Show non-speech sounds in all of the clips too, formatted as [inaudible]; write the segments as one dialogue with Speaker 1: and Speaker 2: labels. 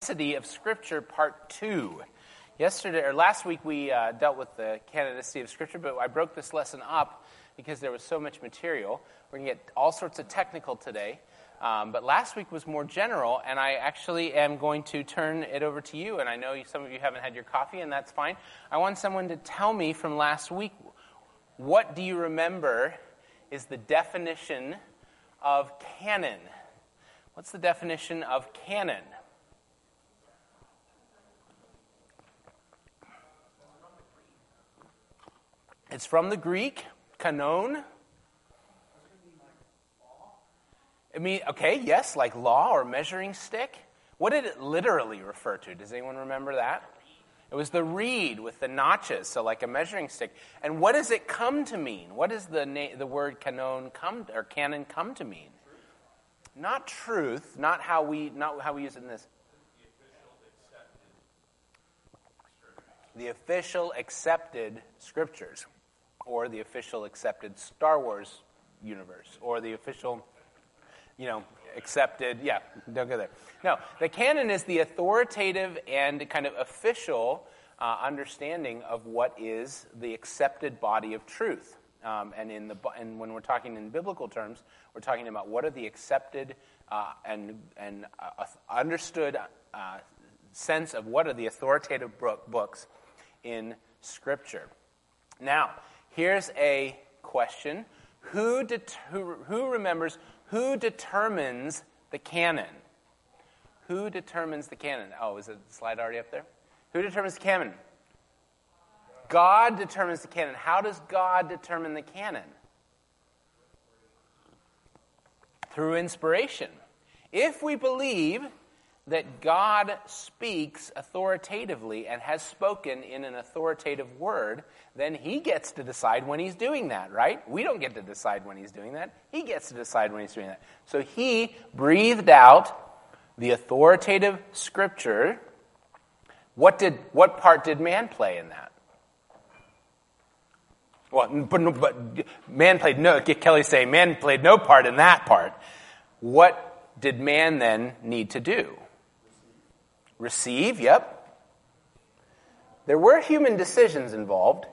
Speaker 1: Canonicity of Scripture, Part 2. Yesterday, or last week, we uh, dealt with the canonicity of Scripture, but I broke this lesson up because there was so much material. We're going to get all sorts of technical today. Um, but last week was more general, and I actually am going to turn it over to you. And I know some of you haven't had your coffee, and that's fine. I want someone to tell me from last week what do you remember is the definition of canon? What's the definition of canon? It's from the Greek, kanon. I mean, okay, yes, like law or measuring stick. What did it literally refer to? Does anyone remember that? It was the reed with the notches, so like a measuring stick. And what does it come to mean? What does the, na- the word canon come or canon come to mean? Not truth, not how we not how we use it in this. The official accepted scriptures or the official accepted Star Wars universe, or the official, you know, accepted, yeah, don't go there. No, the canon is the authoritative and kind of official uh, understanding of what is the accepted body of truth. Um, and, in the, and when we're talking in biblical terms, we're talking about what are the accepted uh, and, and uh, understood uh, sense of what are the authoritative books in Scripture. Now, Here's a question who, det- who, who remembers who determines the canon? Who determines the canon? Oh, is the slide already up there? Who determines the canon? God determines the canon. How does God determine the canon? Through inspiration. If we believe that God speaks authoritatively and has spoken in an authoritative word, then he gets to decide when he's doing that, right? We don't get to decide when he's doing that. He gets to decide when he's doing that. So he breathed out the authoritative scripture. What did what part did man play in that? Well, but, but man played no. Kelly's saying man played no part in that part. What did man then need to do? Receive, yep. There were human decisions involved.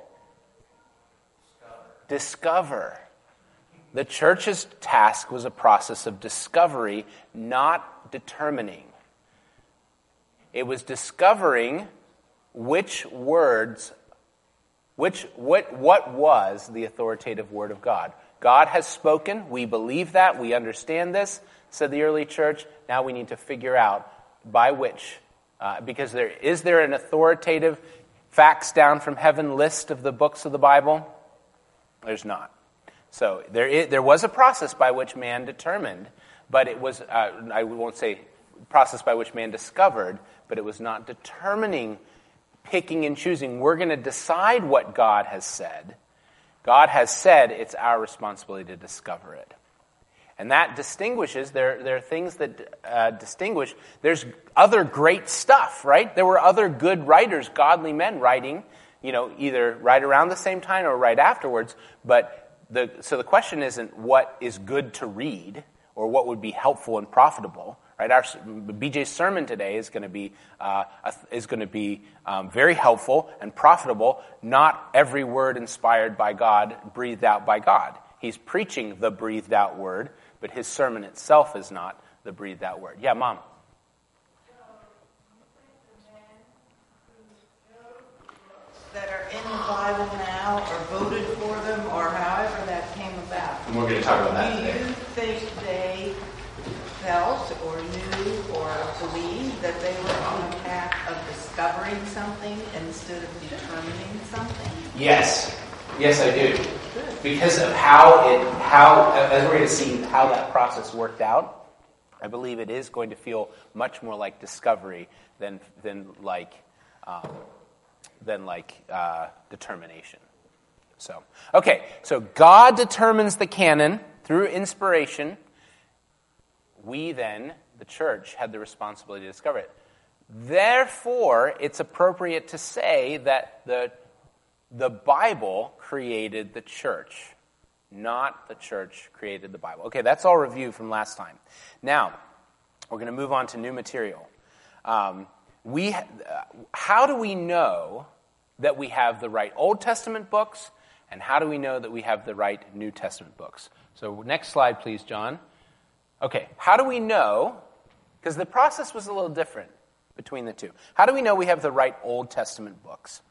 Speaker 1: Discover. The church's task was a process of discovery, not determining. It was discovering which words, which, what, what was the authoritative word of God. God has spoken. We believe that. We understand this, said the early church. Now we need to figure out by which uh, because there is there an authoritative facts down from heaven list of the books of the Bible? There's not. So there, is, there was a process by which man determined, but it was, uh, I won't say process by which man discovered, but it was not determining, picking and choosing. We're going to decide what God has said. God has said it's our responsibility to discover it. And that distinguishes, there, there are things that uh, distinguish. There's other great stuff, right? There were other good writers, godly men writing, you know, either right around the same time or right afterwards. But the, so the question isn't what is good to read or what would be helpful and profitable, right? Our BJ's sermon today is going to be uh, is going to be um, very helpful and profitable. Not every word inspired by God, breathed out by God. He's preaching the breathed out word, but his sermon itself is not the breathe that word. Yeah, mom.
Speaker 2: That are in the Bible now, or voted for them, or however that came about.
Speaker 1: And we're going to talk about that
Speaker 2: Do
Speaker 1: today.
Speaker 2: you think they felt, or knew, or believed that they were on a path of discovering something instead of determining something?
Speaker 1: Yes. Yes, I do. Because of how it, how, as we're going to see how that process worked out, I believe it is going to feel much more like discovery than, than like, um, than like uh, determination. So, okay, so God determines the canon through inspiration. We then, the church, had the responsibility to discover it. Therefore, it's appropriate to say that the the Bible created the church, not the church created the Bible. Okay, that's all review from last time. Now, we're going to move on to new material. Um, we, uh, how do we know that we have the right Old Testament books, and how do we know that we have the right New Testament books? So, next slide, please, John. Okay, how do we know? Because the process was a little different between the two. How do we know we have the right Old Testament books?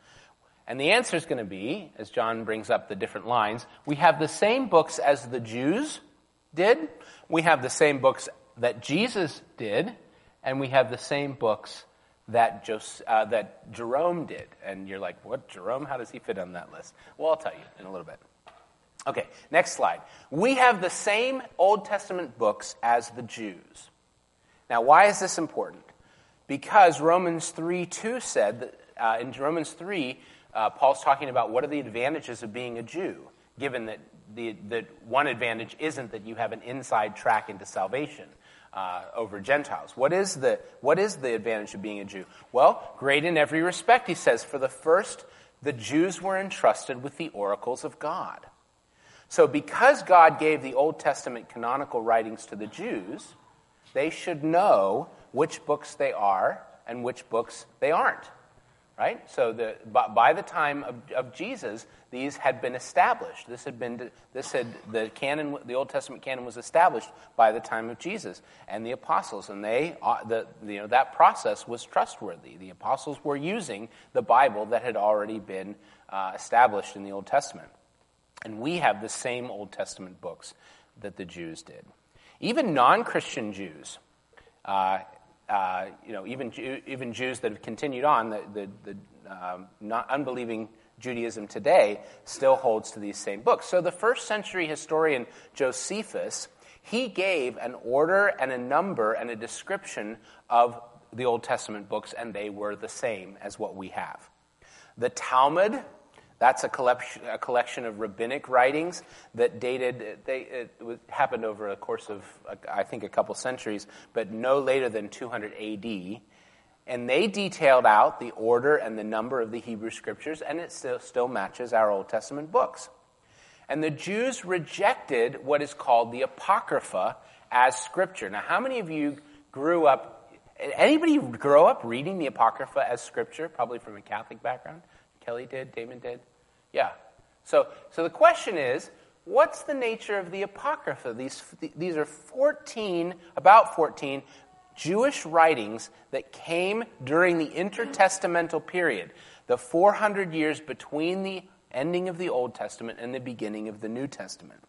Speaker 1: And the answer is going to be, as John brings up the different lines, we have the same books as the Jews did, we have the same books that Jesus did, and we have the same books that, uh, that Jerome did. And you're like, what, Jerome? How does he fit on that list? Well, I'll tell you in a little bit. Okay, next slide. We have the same Old Testament books as the Jews. Now, why is this important? Because Romans 3 2 said that uh, in Romans 3, uh, Paul's talking about what are the advantages of being a Jew, given that the, the one advantage isn't that you have an inside track into salvation. Uh, over Gentiles. What is, the, what is the advantage of being a Jew? Well, great in every respect, he says. For the first, the Jews were entrusted with the oracles of God. So, because God gave the Old Testament canonical writings to the Jews, they should know which books they are and which books they aren't right? So the, by the time of, of, Jesus, these had been established. This had been this had the canon, the Old Testament canon was established by the time of Jesus and the apostles, and they uh, the you know that process was trustworthy. The apostles were using the Bible that had already been uh, established in the Old Testament, and we have the same Old Testament books that the Jews did. Even non-Christian Jews. Uh, uh, you know, even, even Jews that have continued on, the, the, the um, not unbelieving Judaism today still holds to these same books. So the first century historian Josephus, he gave an order and a number and a description of the Old Testament books, and they were the same as what we have. The Talmud, that's a collection, a collection of rabbinic writings that dated, they, it happened over a course of, I think, a couple centuries, but no later than 200 AD. And they detailed out the order and the number of the Hebrew scriptures, and it still, still matches our Old Testament books. And the Jews rejected what is called the Apocrypha as scripture. Now, how many of you grew up, anybody grow up reading the Apocrypha as scripture, probably from a Catholic background? Kelly did, Damon did. Yeah. So, so the question is, what's the nature of the Apocrypha? These, these are 14, about 14 Jewish writings that came during the intertestamental period, the 400 years between the ending of the Old Testament and the beginning of the New Testament.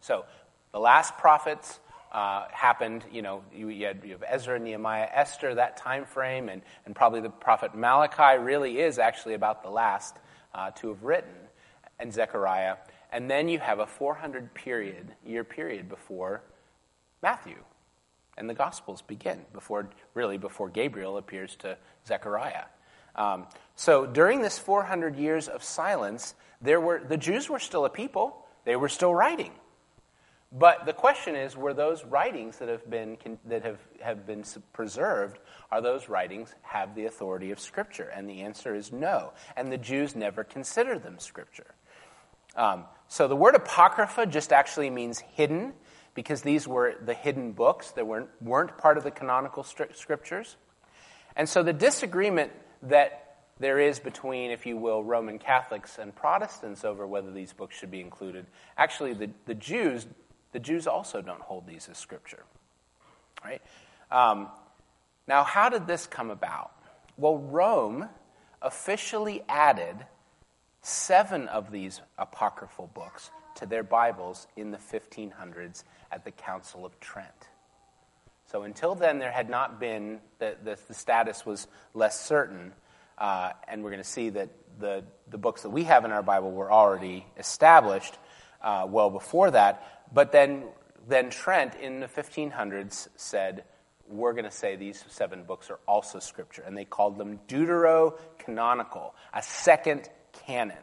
Speaker 1: So, the last prophets, uh, happened, you know, you, you, had, you, have Ezra, Nehemiah, Esther, that time frame, and, and probably the prophet Malachi really is actually about the last uh, to have written, and Zechariah. And then you have a 400 period, year period before Matthew and the Gospels begin, before really before Gabriel appears to Zechariah. Um, so during this 400 years of silence, there were the Jews were still a people; they were still writing. But the question is, were those writings that have been, that have, have been preserved, are those writings have the authority of Scripture? And the answer is no. And the Jews never considered them Scripture. Um, so the word apocrypha just actually means hidden, because these were the hidden books that weren't, weren't part of the canonical Scriptures. And so the disagreement that there is between, if you will, Roman Catholics and Protestants over whether these books should be included, actually the, the Jews the Jews also don't hold these as scripture. Right? Um, now, how did this come about? Well, Rome officially added seven of these apocryphal books to their Bibles in the 1500s at the Council of Trent. So until then, there had not been, the, the, the status was less certain, uh, and we're going to see that the, the books that we have in our Bible were already established uh, well before that. But then, then Trent in the 1500s said, we're going to say these seven books are also scripture. And they called them deuterocanonical, a second canon.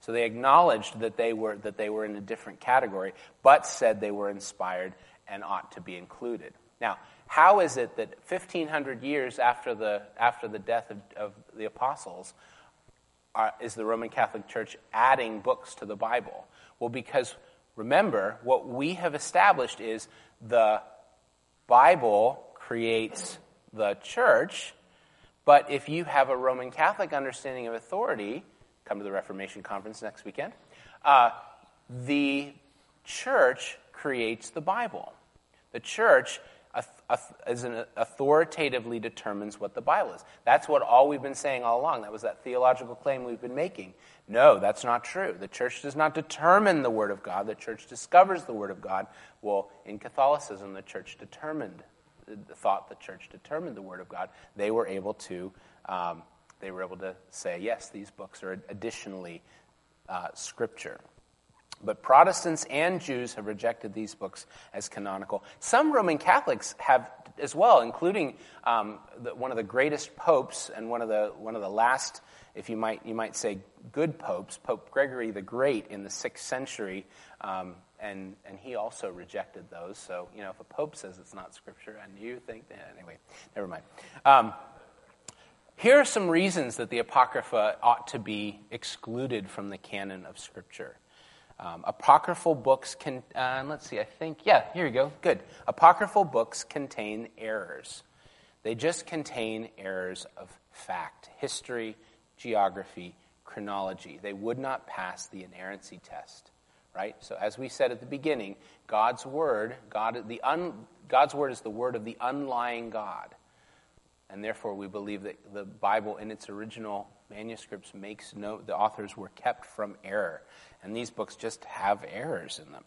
Speaker 1: So they acknowledged that they were, that they were in a different category, but said they were inspired and ought to be included. Now, how is it that 1,500 years after the, after the death of, of the apostles are, is the Roman Catholic Church adding books to the Bible? Well, because Remember, what we have established is the Bible creates the church. But if you have a Roman Catholic understanding of authority, come to the Reformation Conference next weekend, uh, the church creates the Bible. The church as an authoritatively determines what the Bible is. That's what all we've been saying all along. That was that theological claim we've been making. No, that's not true. The church does not determine the Word of God. The church discovers the Word of God. Well, in Catholicism, the church determined, thought the church determined the Word of God. They were able to, um, they were able to say, yes, these books are additionally uh, Scripture. But Protestants and Jews have rejected these books as canonical. Some Roman Catholics have as well, including um, the, one of the greatest popes and one of the, one of the last, if you might, you might say, good popes, Pope Gregory the Great in the sixth century. Um, and, and he also rejected those. So, you know, if a pope says it's not scripture and you think, that, anyway, never mind. Um, here are some reasons that the Apocrypha ought to be excluded from the canon of Scripture. Um, apocryphal books can, uh, let's see, I think, yeah, here you go, good. Apocryphal books contain errors. They just contain errors of fact, history, geography, chronology. They would not pass the inerrancy test, right? So, as we said at the beginning, God's word, God, the un, God's word is the word of the unlying God. And therefore, we believe that the Bible, in its original manuscripts, makes note the authors were kept from error and these books just have errors in them.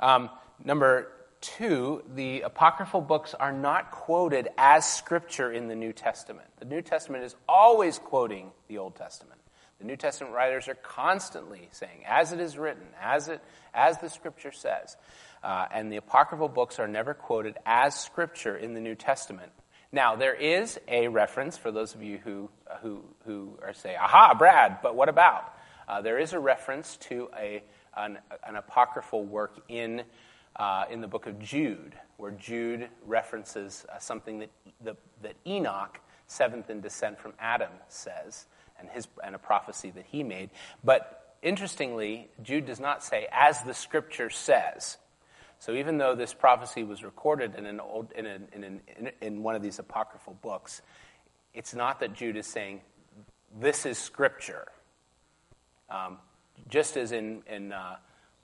Speaker 1: Um, number two, the apocryphal books are not quoted as scripture in the New Testament. The New Testament is always quoting the Old Testament. The New Testament writers are constantly saying, as it is written, as, it, as the scripture says. Uh, and the apocryphal books are never quoted as scripture in the New Testament. Now, there is a reference for those of you who, who, who are say, aha, Brad, but what about? Uh, there is a reference to a, an, an apocryphal work in, uh, in the book of Jude, where Jude references uh, something that, the, that Enoch, seventh in descent from Adam, says, and, his, and a prophecy that he made. But interestingly, Jude does not say, as the scripture says. So even though this prophecy was recorded in, an old, in, an, in, an, in one of these apocryphal books, it's not that Jude is saying, this is scripture. Um, just as in, in uh,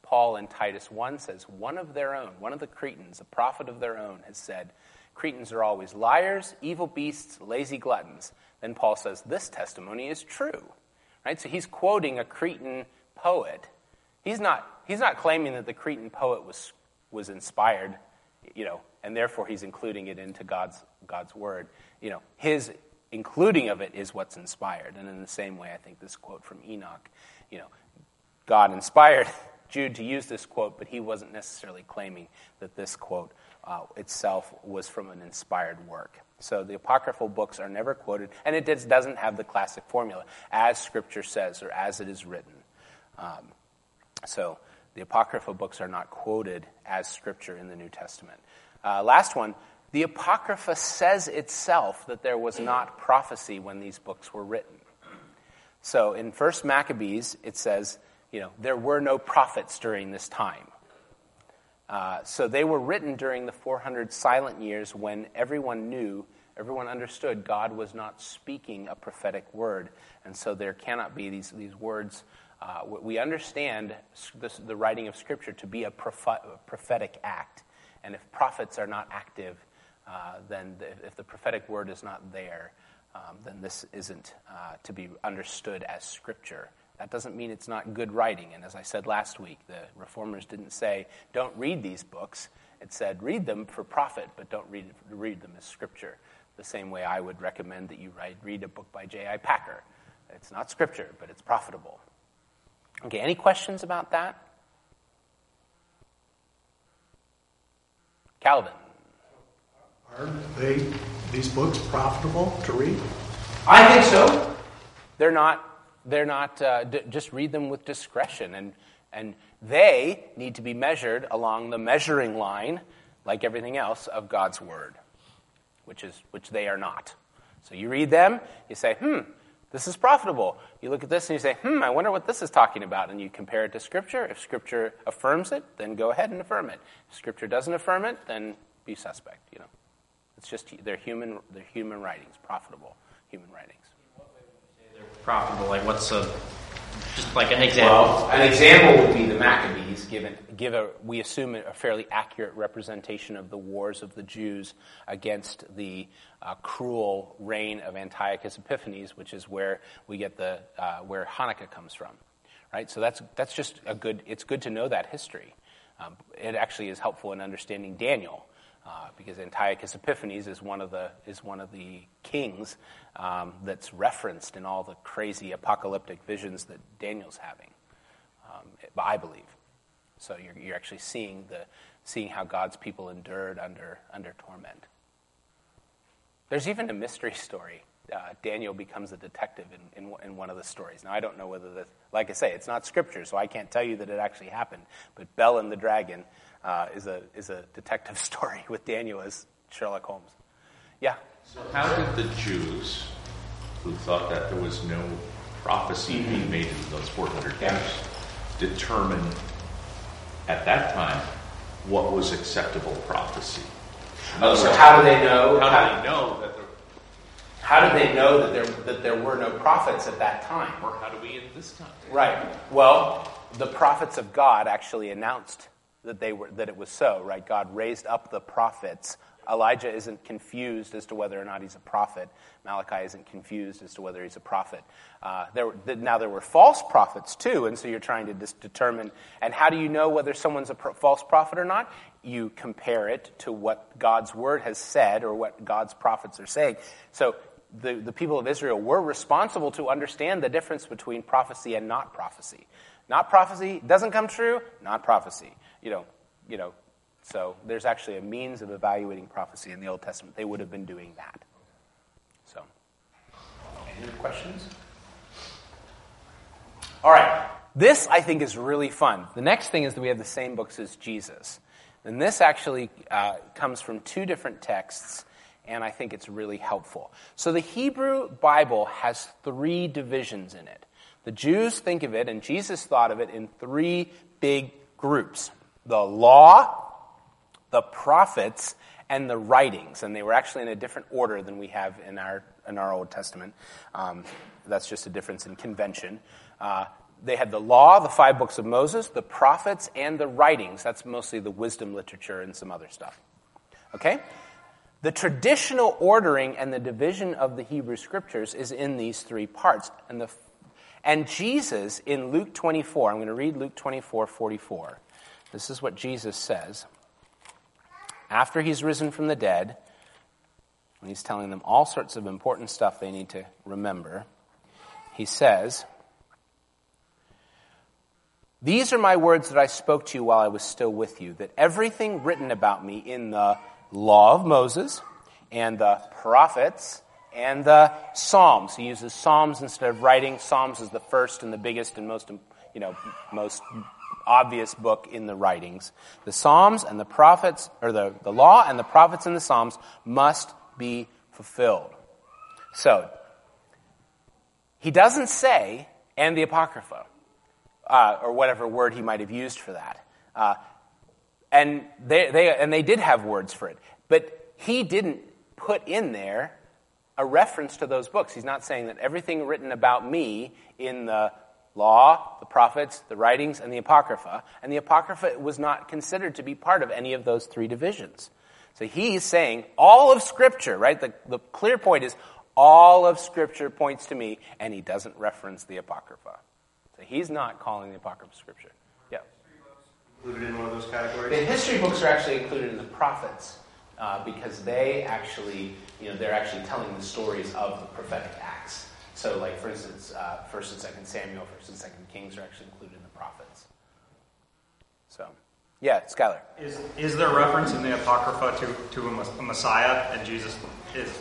Speaker 1: Paul in Titus 1 says, one of their own, one of the Cretans, a prophet of their own, has said, Cretans are always liars, evil beasts, lazy gluttons. Then Paul says, this testimony is true. Right? So he's quoting a Cretan poet. He's not, he's not claiming that the Cretan poet was, was inspired, you know, and therefore he's including it into God's, God's word. You know, his including of it is what's inspired. And in the same way, I think this quote from Enoch you know, God inspired [laughs] Jude to use this quote, but he wasn't necessarily claiming that this quote uh, itself was from an inspired work. So the apocryphal books are never quoted, and it doesn't have the classic formula, as Scripture says or as it is written. Um, so the apocryphal books are not quoted as Scripture in the New Testament. Uh, last one the Apocrypha says itself that there was not prophecy when these books were written. So in First Maccabees, it says, you know, there were no prophets during this time. Uh, so they were written during the 400 silent years when everyone knew, everyone understood God was not speaking a prophetic word. And so there cannot be these, these words. Uh, we understand this, the writing of Scripture to be a, prophetic act. And if prophets are not active, uh, then the, if the prophetic word is not there, um, then this isn't uh, to be understood as scripture. That doesn't mean it's not good writing. And as I said last week, the reformers didn't say, don't read these books. It said, read them for profit, but don't read, read them as scripture. The same way I would recommend that you write, read a book by J.I. Packer. It's not scripture, but it's profitable. Okay, any questions about that? Calvin.
Speaker 3: Are they, these books profitable to read?
Speaker 1: I think so. They're not, they're not uh, d- just read them with discretion. And, and they need to be measured along the measuring line, like everything else, of God's Word, which, is, which they are not. So you read them, you say, hmm, this is profitable. You look at this and you say, hmm, I wonder what this is talking about. And you compare it to Scripture. If Scripture affirms it, then go ahead and affirm it. If Scripture doesn't affirm it, then be suspect, you know. It's just they're human, they're human writings, profitable human writings.
Speaker 4: Profitable. Like what's a just like an example?
Speaker 1: Well, an example would be the Maccabees. Given, give a, we assume a fairly accurate representation of the wars of the Jews against the uh, cruel reign of Antiochus Epiphanes, which is where we get the uh, where Hanukkah comes from, right? So that's that's just a good. It's good to know that history. Um, it actually is helpful in understanding Daniel. Uh, because Antiochus Epiphanes is one of the is one of the kings um, that's referenced in all the crazy apocalyptic visions that Daniel's having. Um, I believe. So you're, you're actually seeing the seeing how God's people endured under under torment. There's even a mystery [laughs] story. Uh, Daniel becomes a detective in, in, in, one of the stories. Now, I don't know whether this, like I say, it's not scripture, so I can't tell you that it actually happened. But Bell and the Dragon uh, is, a, is a detective [laughs] story with Daniel as Sherlock Holmes. Yeah?
Speaker 5: So, how did the Jews, who thought that there was no prophecy mm-hmm. being made in those 400 years, determine at that time what was acceptable prophecy?
Speaker 1: Oh, so how do they know?
Speaker 5: How, how do they know that there,
Speaker 1: How did they know that there that there were no prophets at that time?
Speaker 5: Or how do we in this time?
Speaker 1: Right. Well, the prophets of God actually announced that they were that it was so, right? God raised up the prophets. Elijah isn't confused as to whether or not he's a prophet. Malachi isn't confused as to whether he's a prophet. Uh, there, now there were false prophets too, and so you're trying to dis- determine. And how do you know whether someone's a pro- false prophet or not? You compare it to what God's word has said or what God's prophets are saying. So the, the people of Israel were responsible to understand the difference between prophecy and not prophecy. Not prophecy doesn't come true, not prophecy you know, you know, so there's actually a means of evaluating prophecy in the Old Testament. They would have been doing that. So, any questions? All right. This, I think, is really fun. The next thing is that we have the same books as Jesus. And this actually uh, comes from two different texts, and I think it's really helpful. So the Hebrew Bible has three divisions in it. The Jews think of it, and Jesus thought of it, in three big groups the law, the prophets, and the writings. And they were actually in a different order than we have in our, in our Old Testament. Um, that's just a difference in convention. Uh, they had the law, the five books of Moses, the prophets, and the writings. That's mostly the wisdom literature and some other stuff. Okay? The traditional ordering and the division of the Hebrew scriptures is in these three parts. And, the, and Jesus, in Luke 24, I'm going to read Luke 24, 44. This is what Jesus says. After he's risen from the dead, when he's telling them all sorts of important stuff they need to remember, he says, These are my words that I spoke to you while I was still with you, that everything written about me in the law of Moses and the prophets and the Psalms. He uses Psalms instead of writing. Psalms is the first and the biggest and most, you know, most obvious book in the writings. The Psalms and the prophets, or the, the law and the prophets and the Psalms must be fulfilled. So, he doesn't say, and the Apocrypha, uh, or whatever word he might have used for that. Uh, and, they, they, and they did have words for it. But he didn't put in there a reference to those books. He's not saying that everything written about me in the law, the prophets, the writings, and the Apocrypha. And the Apocrypha was not considered to be part of any of those three divisions. So he's saying all of Scripture, right? The, the clear point is all of Scripture points to me, and he doesn't reference the Apocrypha. So he's not calling the Apocrypha Scripture. Yeah.
Speaker 6: Included in one of those categories?
Speaker 1: The history books are actually included in the prophets. Uh, because they actually, you know, they're actually telling the stories of the prophetic acts. So, like for instance, uh, First and Second Samuel, First and Second Kings are actually included in the prophets. So, yeah, Skylar.
Speaker 6: Is is there reference in the Apocrypha to to a Messiah, and Jesus is?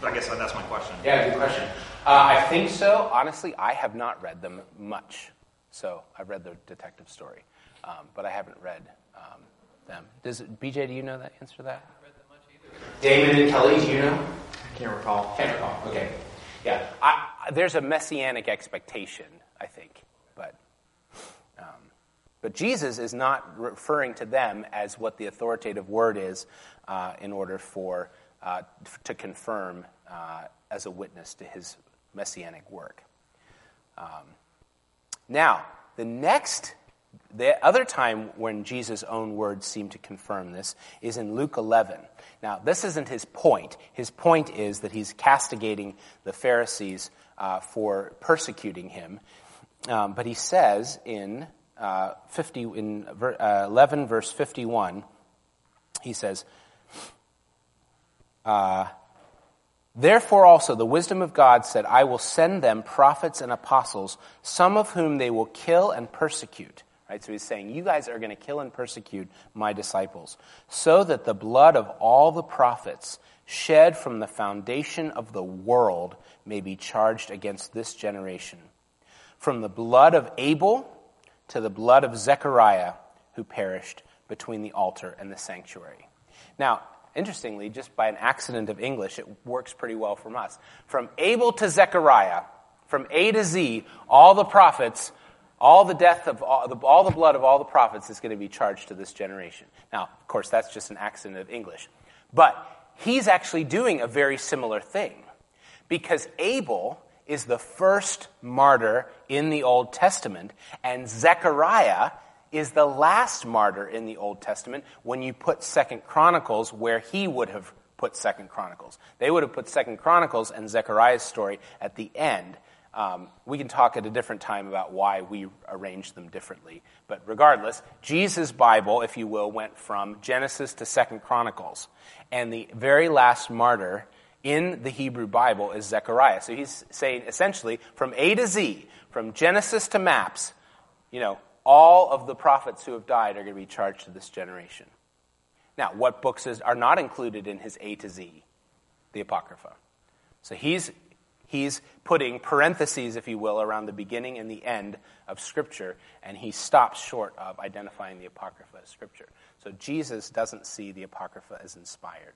Speaker 6: I guess that's my question.
Speaker 1: Yeah, good question. Uh, I think so. Honestly, I have not read them much. So I've read the detective story, um, but I haven't read um, them. Does BJ? Do you know that answer to that? I haven't read them much either. Damon and Kelly, do you know?
Speaker 4: I can't recall.
Speaker 1: Can't recall. Okay. Yeah, I, there's a messianic expectation, I think, but um, but Jesus is not referring to them as what the authoritative word is uh, in order for uh, to confirm uh, as a witness to his messianic work. Um, now, the next, the other time when Jesus' own words seem to confirm this is in Luke 11. Now, this isn't his point. His point is that he's castigating the Pharisees uh, for persecuting him. Um, but he says in uh, 50 in uh, 11 verse 51, he says, uh, Therefore also the wisdom of God said, I will send them prophets and apostles, some of whom they will kill and persecute. Right? So he's saying, you guys are going to kill and persecute my disciples, so that the blood of all the prophets shed from the foundation of the world may be charged against this generation. From the blood of Abel to the blood of Zechariah, who perished between the altar and the sanctuary. Now, interestingly, just by an accident of English, it works pretty well from us. From Abel to Zechariah, from A to Z, all the prophets, all the death of all the, all the blood of all the prophets is going to be charged to this generation. Now, of course, that's just an accident of English. But he's actually doing a very similar thing. Because Abel is the first martyr in the Old Testament, and Zechariah is the last martyr in the Old Testament when you put Second Chronicles where he would have put Second Chronicles. They would have put Second Chronicles and Zechariah's story at the end. Um, we can talk at a different time about why we arranged them differently. But regardless, Jesus' Bible, if you will, went from Genesis to Second Chronicles. And the very last martyr in the Hebrew Bible is Zechariah. So he's saying essentially from A to Z, from Genesis to maps, you know, all of the prophets who have died are going to be charged to this generation. Now, what books is, are not included in his A to Z? The Apocrypha. So he's, he's putting parentheses, if you will, around the beginning and the end of Scripture, and he stops short of identifying the Apocrypha as Scripture. So Jesus doesn't see the Apocrypha as inspired.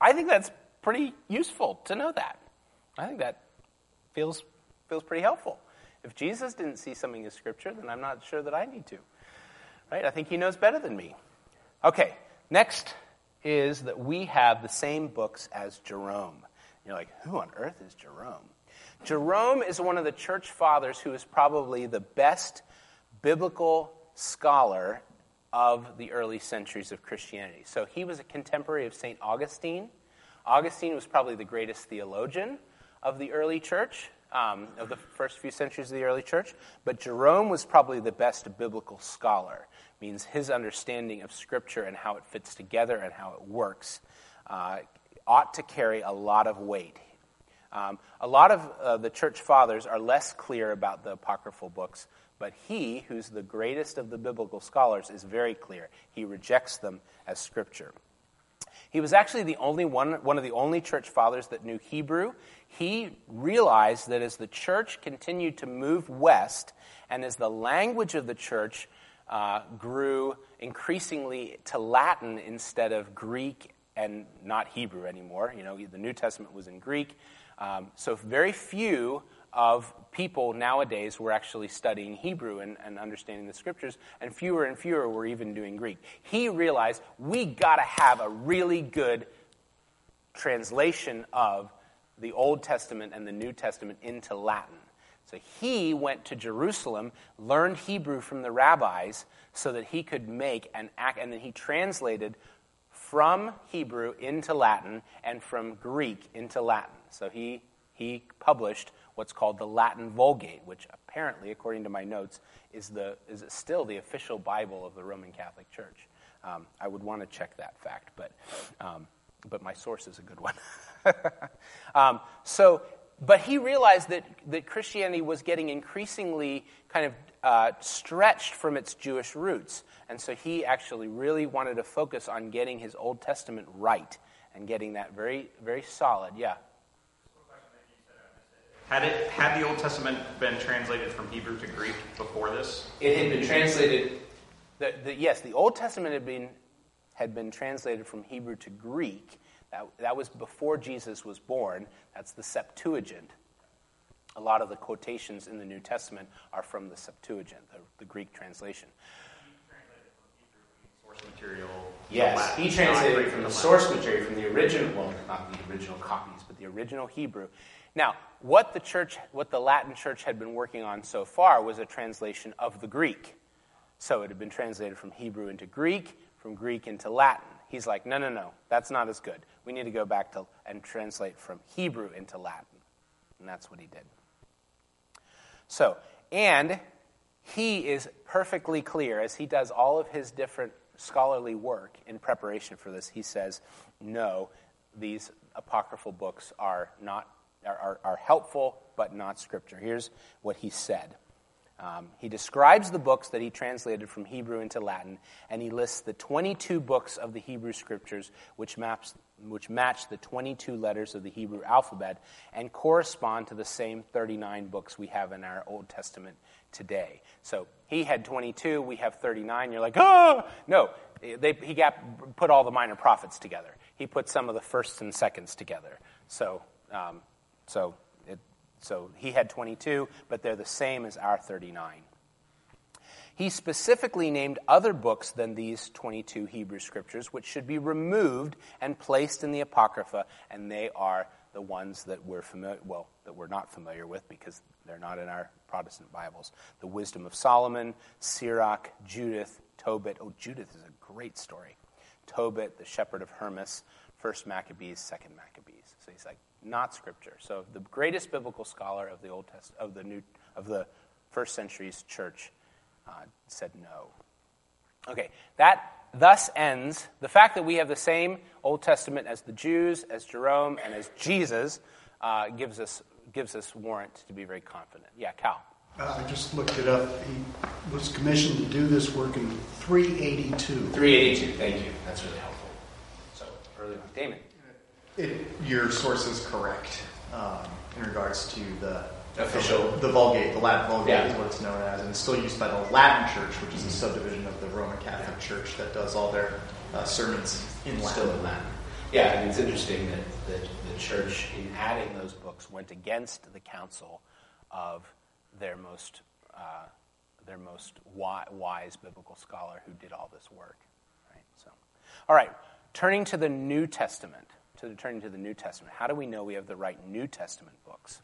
Speaker 1: I think that's pretty useful to know that. I think that feels, feels pretty helpful. If Jesus didn't see something as scripture, then I'm not sure that I need to. Right? I think he knows better than me. Okay, next is that we have the same books as Jerome. You're like, who on earth is Jerome? Jerome is one of the church fathers who is probably the best biblical scholar of the early centuries of Christianity. So he was a contemporary of St. Augustine. Augustine was probably the greatest theologian of the early church um, of the first few centuries of the early church, but Jerome was probably the best biblical scholar. Means his understanding of Scripture and how it fits together and how it works uh, ought to carry a lot of weight. Um, a lot of uh, the church fathers are less clear about the apocryphal books, but he, who's the greatest of the biblical scholars, is very clear. He rejects them as Scripture. He was actually the only one, one of the only church fathers that knew Hebrew. He realized that as the church continued to move west and as the language of the church uh, grew increasingly to Latin instead of Greek and not Hebrew anymore, you know, the New Testament was in Greek. Um, so very few of people nowadays were actually studying Hebrew and, and, understanding the scriptures, and fewer and fewer were even doing Greek. He realized we got to have a really good translation of the Old Testament and the New Testament into Latin. So he went to Jerusalem, learned Hebrew from the rabbis so that he could make an act, and then he translated from Hebrew into Latin and from Greek into Latin. So he, he published what's called the Latin Vulgate, which apparently, according to my notes, is, the, is still the official Bible of the Roman Catholic Church. Um, I would want to check that fact, but, um, but my source is a good one. [laughs] um, so, but he realized that, that Christianity was getting increasingly kind of uh, stretched from its Jewish roots. And so he actually really wanted to focus on getting his Old Testament right and getting that very, very solid. Yeah.
Speaker 6: Had it had the Old Testament been translated from Hebrew to Greek before this?
Speaker 1: It had been translated. The, the, yes, the Old Testament had been had been translated from Hebrew to Greek. That, that was before Jesus was born. That's the Septuagint. A lot of the quotations in the New Testament are from the Septuagint, the, the Greek translation.
Speaker 6: material.
Speaker 1: Yes, he translated from the source material, from the original, well, not the original copies, but the original Hebrew. Now, what the church, what the Latin church had been working on so far was a translation of the Greek. So it had been translated from Hebrew into Greek, from Greek into Latin. He's like, no, no, no, that's not as good. We need to go back to and translate from Hebrew into Latin. And that's what he did. So, and he is perfectly clear as he does all of his different scholarly work in preparation for this. He says, no, these apocryphal books are not are, are, are helpful but not scripture. Here's what he said. Um, he describes the books that he translated from Hebrew into Latin, and he lists the 22 books of the Hebrew scriptures which, maps, which match the 22 letters of the Hebrew alphabet and correspond to the same 39 books we have in our Old Testament today. So he had 22, we have 39. You're like, oh! No, they, he got, put all the minor prophets together. He put some of the firsts and seconds together. So, um, so it, so he had 22, but they're the same as our 39. He specifically named other books than these 22 Hebrew scriptures, which should be removed and placed in the Apocrypha, and they are the ones that we're familiar, well, that we're not familiar with because they're not in our Protestant Bibles. The Wisdom of Solomon, Sirach, Judith, Tobit. Oh, Judith is a great story. Tobit, the shepherd of Hermas, First Maccabees, Second Maccabees. So he's like, not scripture. So the greatest biblical scholar of the Old Test of the new of the first century's church uh, said no. Okay, that thus ends the fact that we have the same Old Testament as the Jews, as Jerome, and as Jesus uh, gives us gives us warrant to be very confident. Yeah, Cal.
Speaker 3: Uh, I just looked it up. He was commissioned to do this work in 382.
Speaker 1: 382. Thank you. That's really helpful. So early on, Damon.
Speaker 7: It, your source is correct um, in regards to the
Speaker 1: Official.
Speaker 7: the, Vulgate. The Latin Vulgate
Speaker 1: Yeah.
Speaker 7: is what it's known as, and it's still used by the Latin Church, which is a subdivision of the Roman Catholic Church that does all their uh, sermons in Latin.
Speaker 1: Still in Latin. Yeah, and it's interesting that, that the church, in adding those books, went against the counsel of their most, uh, their most wise biblical scholar who did all this work. Right? So, all right, turning to the New Testament. To the, turning to the New Testament, how do we know we have the right New Testament books?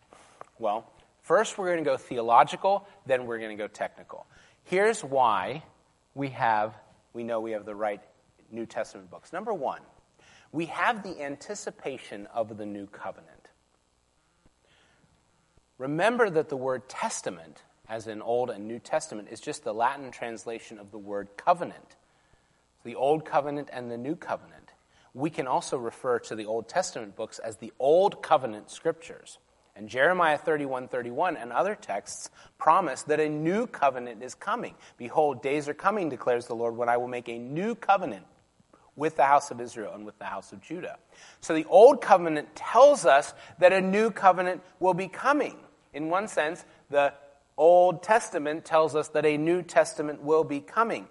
Speaker 1: Well, first we're going to go theological, then we're going to go technical. Here's why we have we know we have the right New Testament books. Number 1, we have the anticipation of the new covenant. Remember that the word testament, as in Old and New Testament, is just the Latin translation of the word covenant. The Old Covenant and the New Covenant. We can also refer to the Old Testament books as the Old Covenant scriptures. And Jeremiah 31 31 and other texts promise that a new covenant is coming. Behold, days are coming, declares the Lord, when I will make a new covenant with the house of Israel and with the house of Judah. So the Old Covenant tells us that a new covenant will be coming. In one sense, the Old Testament tells us that a New Testament will be coming,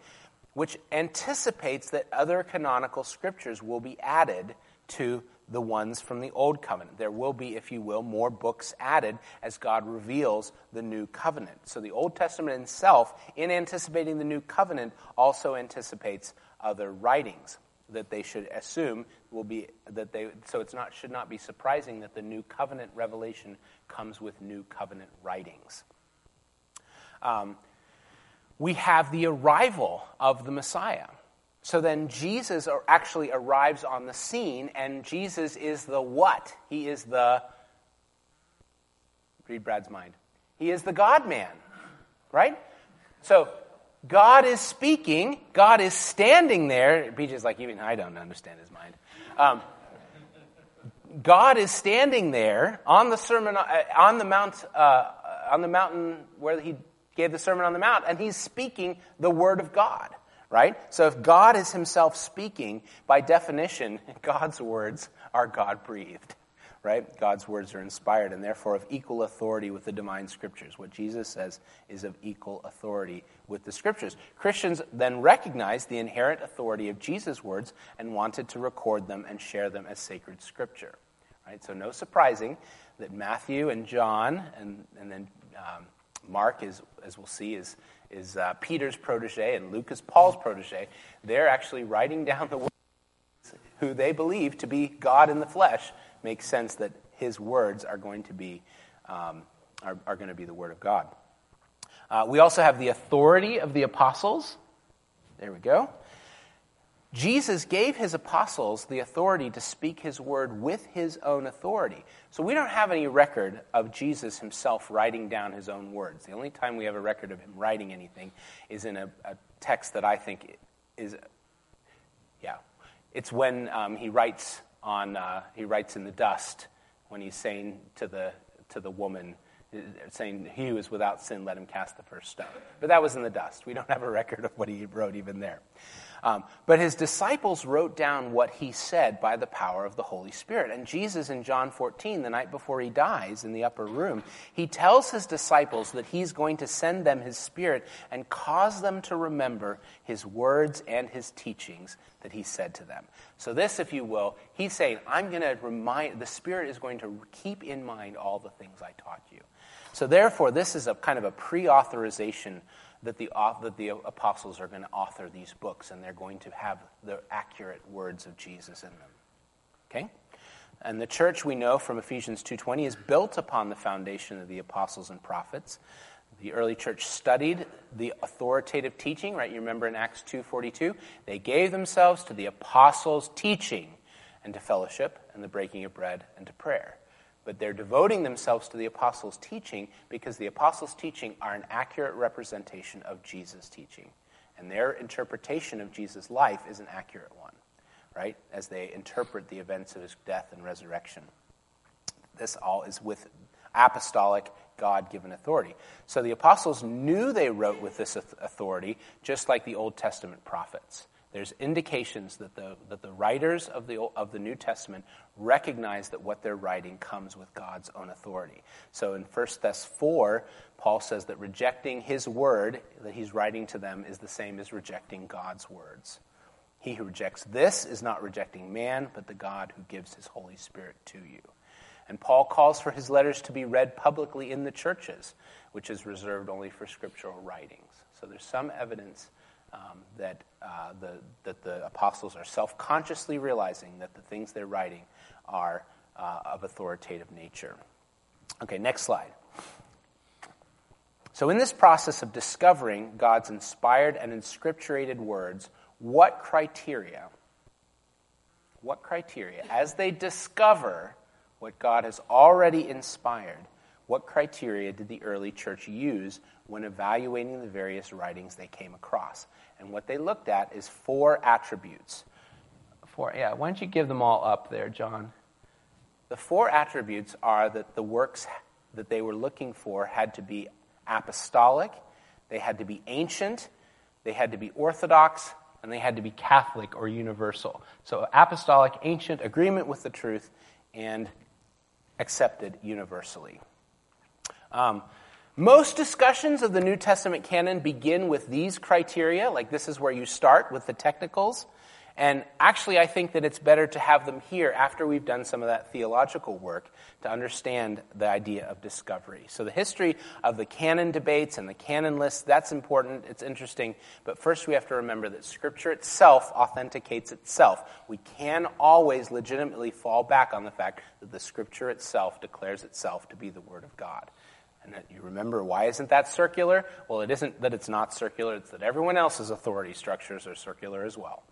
Speaker 1: which anticipates that other canonical scriptures will be added to the ones from the Old Covenant. There will be, if you will, more books added as God reveals the New Covenant. So the Old Testament itself, in anticipating the New Covenant, also anticipates other writings that they should assume will be that they so it's not should not be surprising that the new covenant revelation comes with new covenant writings um, we have the arrival of the messiah so then jesus actually arrives on the scene and jesus is the what he is the read brad's mind he is the god man right so God is speaking. God is standing there. BJ's like, even I don't understand his mind. Um, God is standing there on the sermon uh, on the mount uh, on the mountain where he gave the sermon on the mount, and he's speaking the word of God. Right. So if God is Himself speaking, by definition, [laughs] God's words are God breathed right? God's words are inspired and therefore of equal authority with the divine scriptures. What Jesus says is of equal authority with the scriptures. Christians then recognized the inherent authority of Jesus' words and wanted to record them and share them as sacred scripture. Right? So, no surprising that Matthew and John and, and then um, Mark, is, as we'll see, is, is uh, Peter's protege and Luke is Paul's protege. They're actually writing down the words who they believe to be God in the flesh. Makes sense that his words are going to be um, are, are going to be the word of God. Uh, we also have the authority of the apostles. There we go. Jesus gave his apostles the authority to speak his word with his own authority. So we don't have any record of Jesus himself writing down his own words. The only time we have a record of him writing anything is in a, a text that I think is, yeah, it's when um, he writes on uh, he writes in the dust when he's saying to the to the woman saying he who is without sin let him cast the first stone but that was in the dust we don't have a record of what he wrote even there um, but his disciples wrote down what he said by the power of the Holy Spirit. And Jesus in John 14, the night before he dies in the upper room, he tells his disciples that he's going to send them his Spirit and cause them to remember his words and his teachings that he said to them. So, this, if you will, he's saying, I'm going to remind, the Spirit is going to keep in mind all the things I taught you. So therefore, this is a kind of a pre-authorization that the, that the apostles are going to author these books and they're going to have the accurate words of Jesus in them. Okay? And the church we know from Ephesians 2:20 is built upon the foundation of the apostles and prophets. The early church studied the authoritative teaching, right? You remember in Acts 2:42, they gave themselves to the apostles' teaching and to fellowship and the breaking of bread and to prayer but they're devoting themselves to the apostles' teaching because the apostles' teaching are an accurate representation of Jesus' teaching. And their interpretation of Jesus' life is an accurate one, right? As they interpret the events of his death and resurrection. This all is with apostolic, God given authority. So the apostles knew they wrote with this authority, just like the Old Testament prophets. There's indications that the, that the writers of the, of the New Testament recognize that what they're writing comes with God's own authority. So in 1 Thess 4, Paul says that rejecting his word that he's writing to them is the same as rejecting God's words. He who rejects this is not rejecting man, but the God who gives his Holy Spirit to you. And Paul calls for his letters to be read publicly in the churches, which is reserved only for scriptural writings. So there's some evidence um, that, uh, the, that the apostles are self consciously realizing that the things they're writing are uh, of authoritative nature. Okay, next slide. So, in this process of discovering God's inspired and inscripturated words, what criteria, what criteria, as they discover what God has already inspired, what criteria did the early church use when evaluating the various writings they came across? And what they looked at is four attributes. Four, yeah, why don't you give them all up there, John? The four attributes are that the works that they were looking for had to be apostolic, they had to be ancient, they had to be orthodox, and they had to be Catholic or universal. So, apostolic, ancient, agreement with the truth, and accepted universally. Um, most discussions of the New Testament canon begin with these criteria, like this is where you start with the technicals. And actually, I think that it's better to have them here after we've done some of that theological work to understand the idea of discovery. So, the history of the canon debates and the canon lists, that's important, it's interesting. But first, we have to remember that Scripture itself authenticates itself. We can always legitimately fall back on the fact that the Scripture itself declares itself to be the Word of God. And you remember, why isn't that circular? Well, it isn't that it's not circular, it's that everyone else's authority structures are circular as well.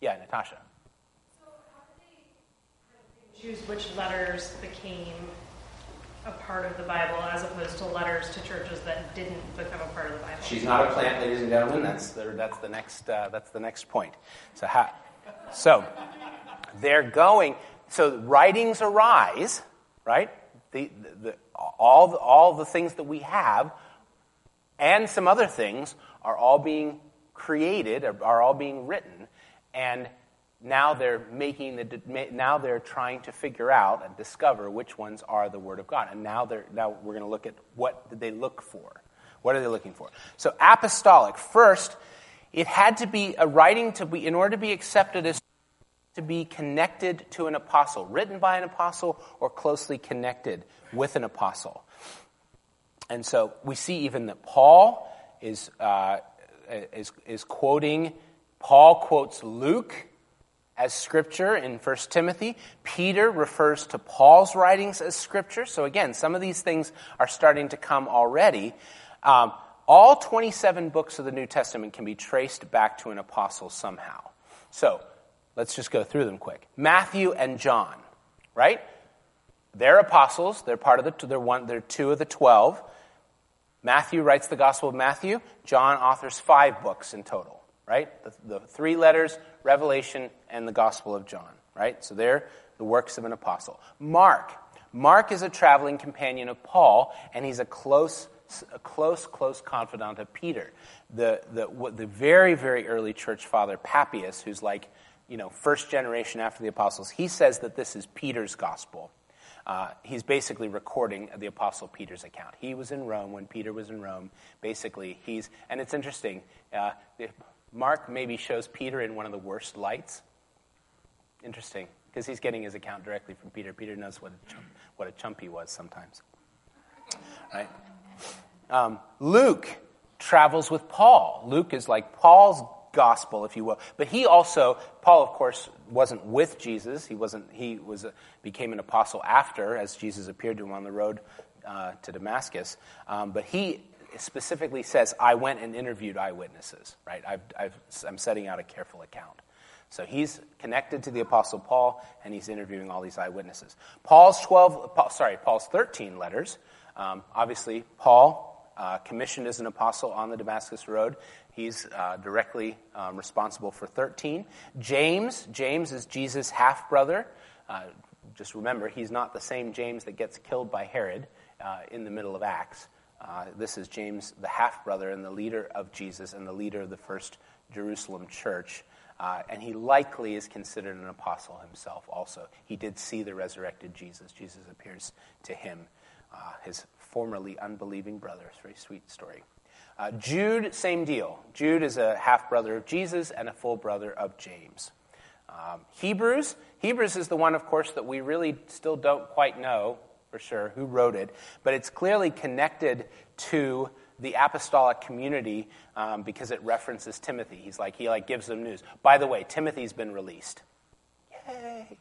Speaker 1: Yeah, Natasha.
Speaker 8: So, how did they choose which letters became a part of the Bible as opposed to letters to churches that didn't become a part of the Bible?
Speaker 1: She's not a plant, ladies and gentlemen. That's the, that's the, next, uh, that's the next point. So, ha- so, they're going, so writings arise, right? The, the, all, the, all the things that we have and some other things are all being created, are all being written, and now they're making the now they're trying to figure out and discover which ones are the word of God. And now they're now we're going to look at what did they look for? What are they looking for? So apostolic. First, it had to be a writing to be in order to be accepted as to be connected to an apostle, written by an apostle or closely connected with an apostle. And so we see even that Paul is, uh, is, is quoting, Paul quotes Luke as scripture in 1 Timothy. Peter refers to Paul's writings as scripture. So again, some of these things are starting to come already. Um, all 27 books of the New Testament can be traced back to an apostle somehow. So let's just go through them quick. Matthew and John, right? They're apostles. They're part of the. They're one. They're two of the twelve. Matthew writes the Gospel of Matthew. John authors five books in total. Right? The, the three letters, Revelation, and the Gospel of John. Right? So they're the works of an apostle. Mark. Mark is a traveling companion of Paul, and he's a close a close, close confidant of Peter. The, the, the very, very early church father, Papias, who's like, you know, first generation after the apostles, he says that this is Peter's gospel. Uh, he's basically recording the Apostle Peter's account. He was in Rome when Peter was in Rome. Basically, he's, and it's interesting, uh, Mark maybe shows Peter in one of the worst lights. Interesting, because he's getting his account directly from Peter. Peter knows what a chump, what a chump he was sometimes. Right? Um, Luke travels with Paul. Luke is like Paul's gospel, if you will. But he also, Paul, of course, wasn't with Jesus. He wasn't. He was a, became an apostle after, as Jesus appeared to him on the road uh, to Damascus. Um, but he specifically says, "I went and interviewed eyewitnesses." Right? I've, I'm setting out a careful account. So he's connected to the apostle Paul, and he's interviewing all these eyewitnesses. Paul's twelve, Paul, sorry, Paul's thirteen letters. Um, obviously, Paul uh, commissioned as an apostle on the Damascus Road. He's uh, directly um, responsible for 13. James, James is Jesus' half brother. Uh, just remember, he's not the same James that gets killed by Herod uh, in the middle of Acts. Uh, this is James, the half brother and the leader of Jesus and the leader of the first Jerusalem church. Uh, and he likely is considered an apostle himself also. He did see the resurrected Jesus. Jesus appears to him, his formerly unbelieving brother. It's a very sweet story. Uh, Jude, same deal. Jude is a half brother of Jesus and a full brother of James. Um, Hebrews, Hebrews is the one, of course, that we really still don't quite know for sure who wrote it, but it's clearly connected to the apostolic community um, because it references Timothy. He's like he like gives them news. By the way, Timothy's been released. Yay!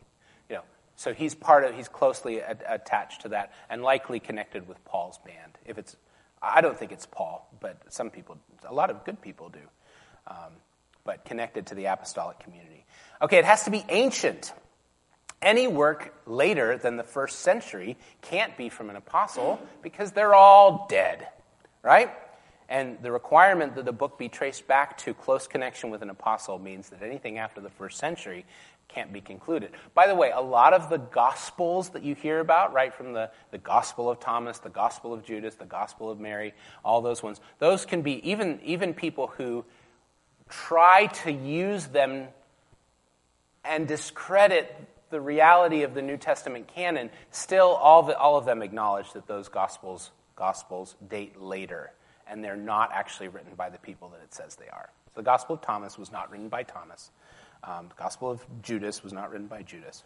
Speaker 1: You know, so he's part of he's closely a- attached to that and likely connected with Paul's band. If it's I don't think it's Paul, but some people, a lot of good people do, um, but connected to the apostolic community. Okay, it has to be ancient. Any work later than the first century can't be from an apostle because they're all dead, right? And the requirement that the book be traced back to close connection with an apostle means that anything after the first century can't be concluded. By the way, a lot of the gospels that you hear about, right from the, the Gospel of Thomas, the Gospel of Judas, the Gospel of Mary, all those ones, those can be even, even people who try to use them and discredit the reality of the New Testament canon, still all, the, all of them acknowledge that those gospels, gospels date later, and they're not actually written by the people that it says they are. So the Gospel of Thomas was not written by Thomas. Um, the Gospel of Judas was not written by Judas.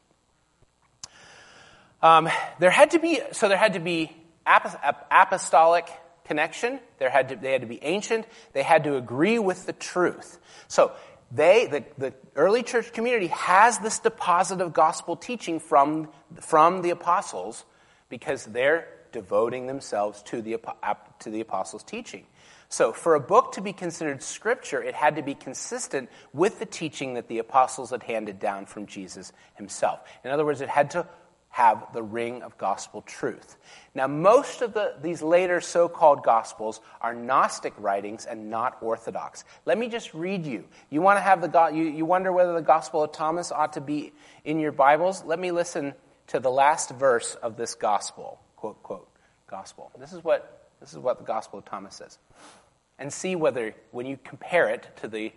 Speaker 1: Um, there had to be so there had to be apostolic connection. There had to, they had to be ancient. They had to agree with the truth. So they, the, the early church community, has this deposit of gospel teaching from from the apostles because they're devoting themselves to the to the apostles' teaching. So, for a book to be considered scripture, it had to be consistent with the teaching that the apostles had handed down from Jesus himself. In other words, it had to have the ring of gospel truth. Now, most of the, these later so called gospels are Gnostic writings and not Orthodox. Let me just read you. You want to have the you, you wonder whether the Gospel of Thomas ought to be in your Bibles? Let me listen to the last verse of this gospel. Quote, quote, gospel. This is what, this is what the Gospel of Thomas says and see whether, when you compare it to the,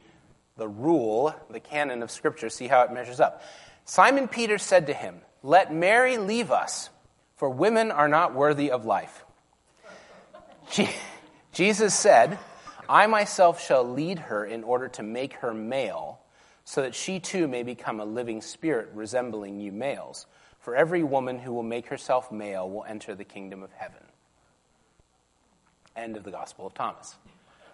Speaker 1: the rule, the canon of Scripture, see how it measures up. Simon Peter said to him, Let Mary leave us, for women are not worthy of life. Jesus said, I myself shall lead her in order to make her male, so that she too may become a living spirit resembling you males. For every woman who will make herself male will enter the kingdom of heaven. End of the Gospel of Thomas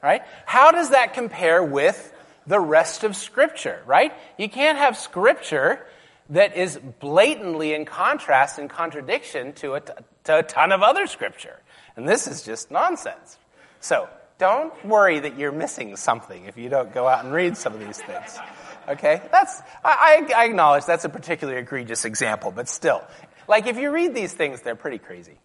Speaker 1: right? How does that compare with the rest of Scripture, right? You can't have Scripture that is blatantly in contrast and contradiction to a, t- to a ton of other Scripture. And this is just nonsense. So don't worry that you're missing something if you don't go out and read some of these things. Okay? That's, I, I acknowledge that's a particularly egregious example, but still. Like if you read these things, they're pretty crazy.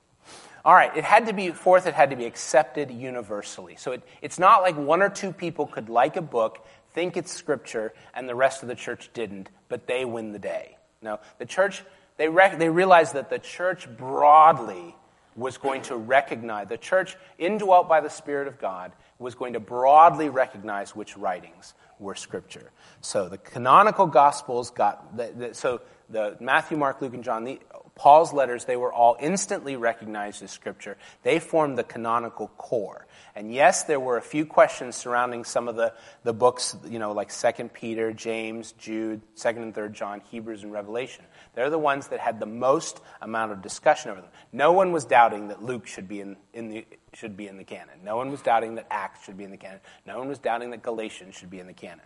Speaker 1: All right, it had to be, fourth, it had to be accepted universally. So it, it's not like one or two people could like a book, think it's scripture, and the rest of the church didn't, but they win the day. No, the church, they, rec- they realized that the church broadly was going to recognize, the church indwelt by the Spirit of God was going to broadly recognize which writings were scripture. So the canonical gospels got, the, the, so the Matthew, Mark, Luke, and John, the, Paul's letters, they were all instantly recognized as scripture. They formed the canonical core. And yes, there were a few questions surrounding some of the, the books, you know, like 2 Peter, James, Jude, 2nd and 3rd John, Hebrews, and Revelation. They're the ones that had the most amount of discussion over them. No one was doubting that Luke should be in, in the, should be in the canon. No one was doubting that Acts should be in the canon. No one was doubting that Galatians should be in the canon.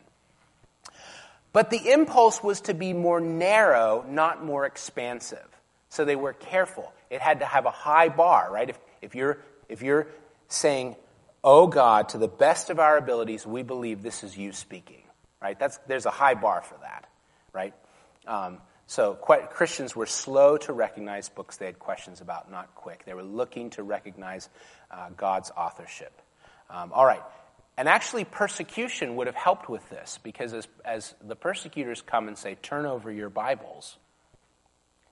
Speaker 1: But the impulse was to be more narrow, not more expansive. So they were careful. It had to have a high bar, right? If, if, you're, if you're saying, Oh God, to the best of our abilities, we believe this is you speaking, right? That's, there's a high bar for that, right? Um, so quite, Christians were slow to recognize books they had questions about, not quick. They were looking to recognize uh, God's authorship. Um, all right. And actually, persecution would have helped with this because as, as the persecutors come and say, turn over your Bibles,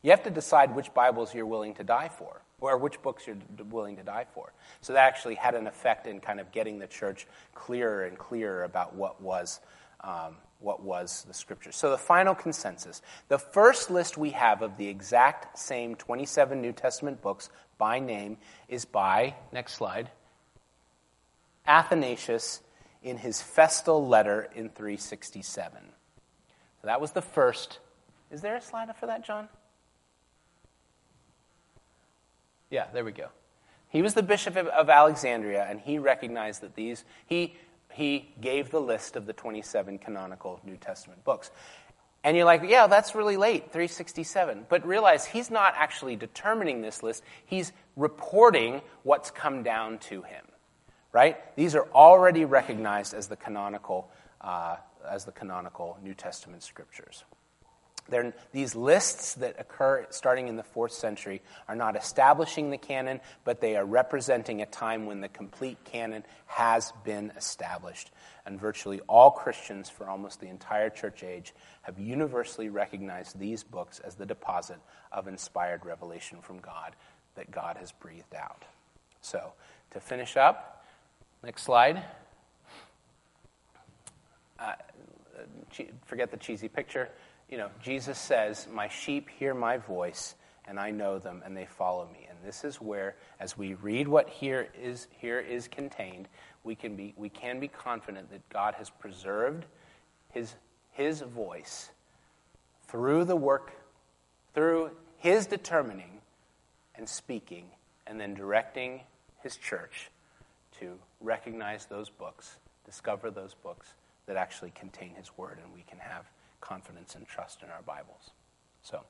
Speaker 1: you have to decide which Bibles you're willing to die for, or which books you're willing to die for. So that actually had an effect in kind of getting the church clearer and clearer about what was, um, what was the scripture. So the final consensus. The first list we have of the exact same 27 New Testament books by name is by, next slide, Athanasius in his festal letter in 367. So that was the first. Is there a slide for that, John? Yeah, there we go. He was the bishop of Alexandria, and he recognized that these, he, he gave the list of the 27 canonical New Testament books. And you're like, yeah, that's really late, 367. But realize he's not actually determining this list, he's reporting what's come down to him. Right? These are already recognized as the canonical, uh, as the canonical New Testament scriptures. They're, these lists that occur starting in the fourth century are not establishing the canon, but they are representing a time when the complete canon has been established. And virtually all Christians for almost the entire church age have universally recognized these books as the deposit of inspired revelation from God that God has breathed out. So, to finish up, next slide. Uh, forget the cheesy picture you know, Jesus says, My sheep hear my voice, and I know them, and they follow me. And this is where, as we read what here is, here is contained, we can, be, we can be confident that God has preserved his, his voice through the work, through his determining and speaking, and then directing his church to recognize those books, discover those books that actually contain his word, and we can have confidence and trust in our Bibles. So,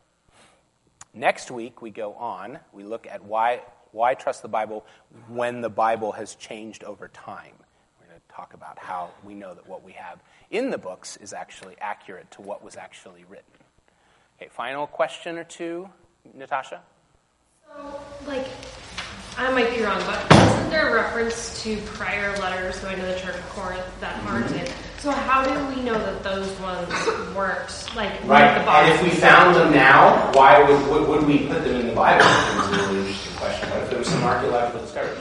Speaker 1: next week we go on. We look at why, why trust the Bible when the Bible has changed over time. We're going to talk about how we know that what we have in the books is actually accurate to what was actually written. Okay, final question or two, Natasha?
Speaker 8: So, like, I might be wrong, but isn't there a reference to prior letters going to the Church of Corinth that aren't in? So how do we know that those ones weren't like
Speaker 1: right?
Speaker 8: The
Speaker 1: and if we found them now, why would, would, would we put them in the Bible? It's a really interesting question. What if there was some archaeological discovery?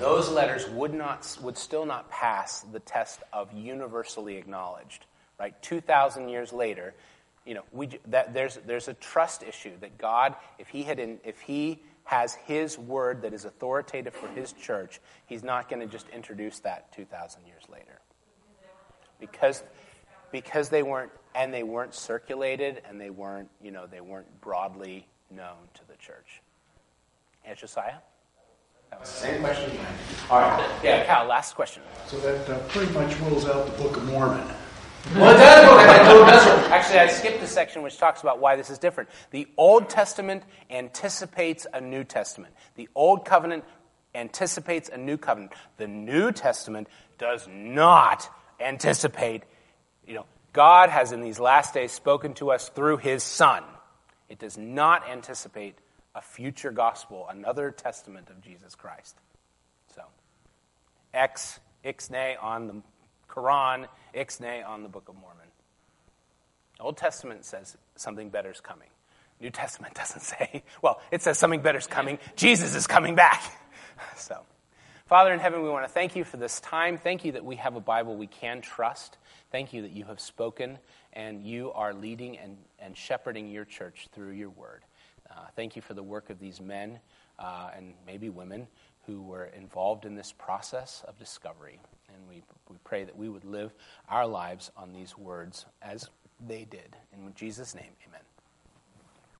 Speaker 1: Those letters would not would still not pass the test of universally acknowledged. Right, two thousand years later, you know, we, that, there's there's a trust issue that God, if he had in, if he has his word that is authoritative for his church, he's not going to just introduce that 2,000 years later because because they weren't and they weren't circulated and they weren't you know they weren't broadly known to the church. And Josiah. Same question again. All right. Yeah, Cal, last question.
Speaker 3: So that uh, pretty much rules out the Book of Mormon.
Speaker 1: Well, it does. Well, it does. Actually, I skipped the section which talks about why this is different. The Old Testament anticipates a New Testament. The Old Covenant anticipates a New Covenant. The New Testament does not anticipate. You know, God has in these last days spoken to us through His Son. It does not anticipate a future gospel, another testament of Jesus Christ. So, ex ixnay on the Quran, ixnay on the Book of Mormon. Old Testament says something better is coming. New Testament [laughs] doesn't say, well, it says something better is coming. Jesus is coming back. [laughs] So, Father in heaven, we want to thank you for this time. Thank you that we have a Bible we can trust. Thank you that you have spoken and you are leading and, and shepherding your church through your word. Uh, thank you for the work of these men uh, and maybe women who were involved in this process of discovery. And we, we pray that we would live our lives on these words as they did. In Jesus' name, amen.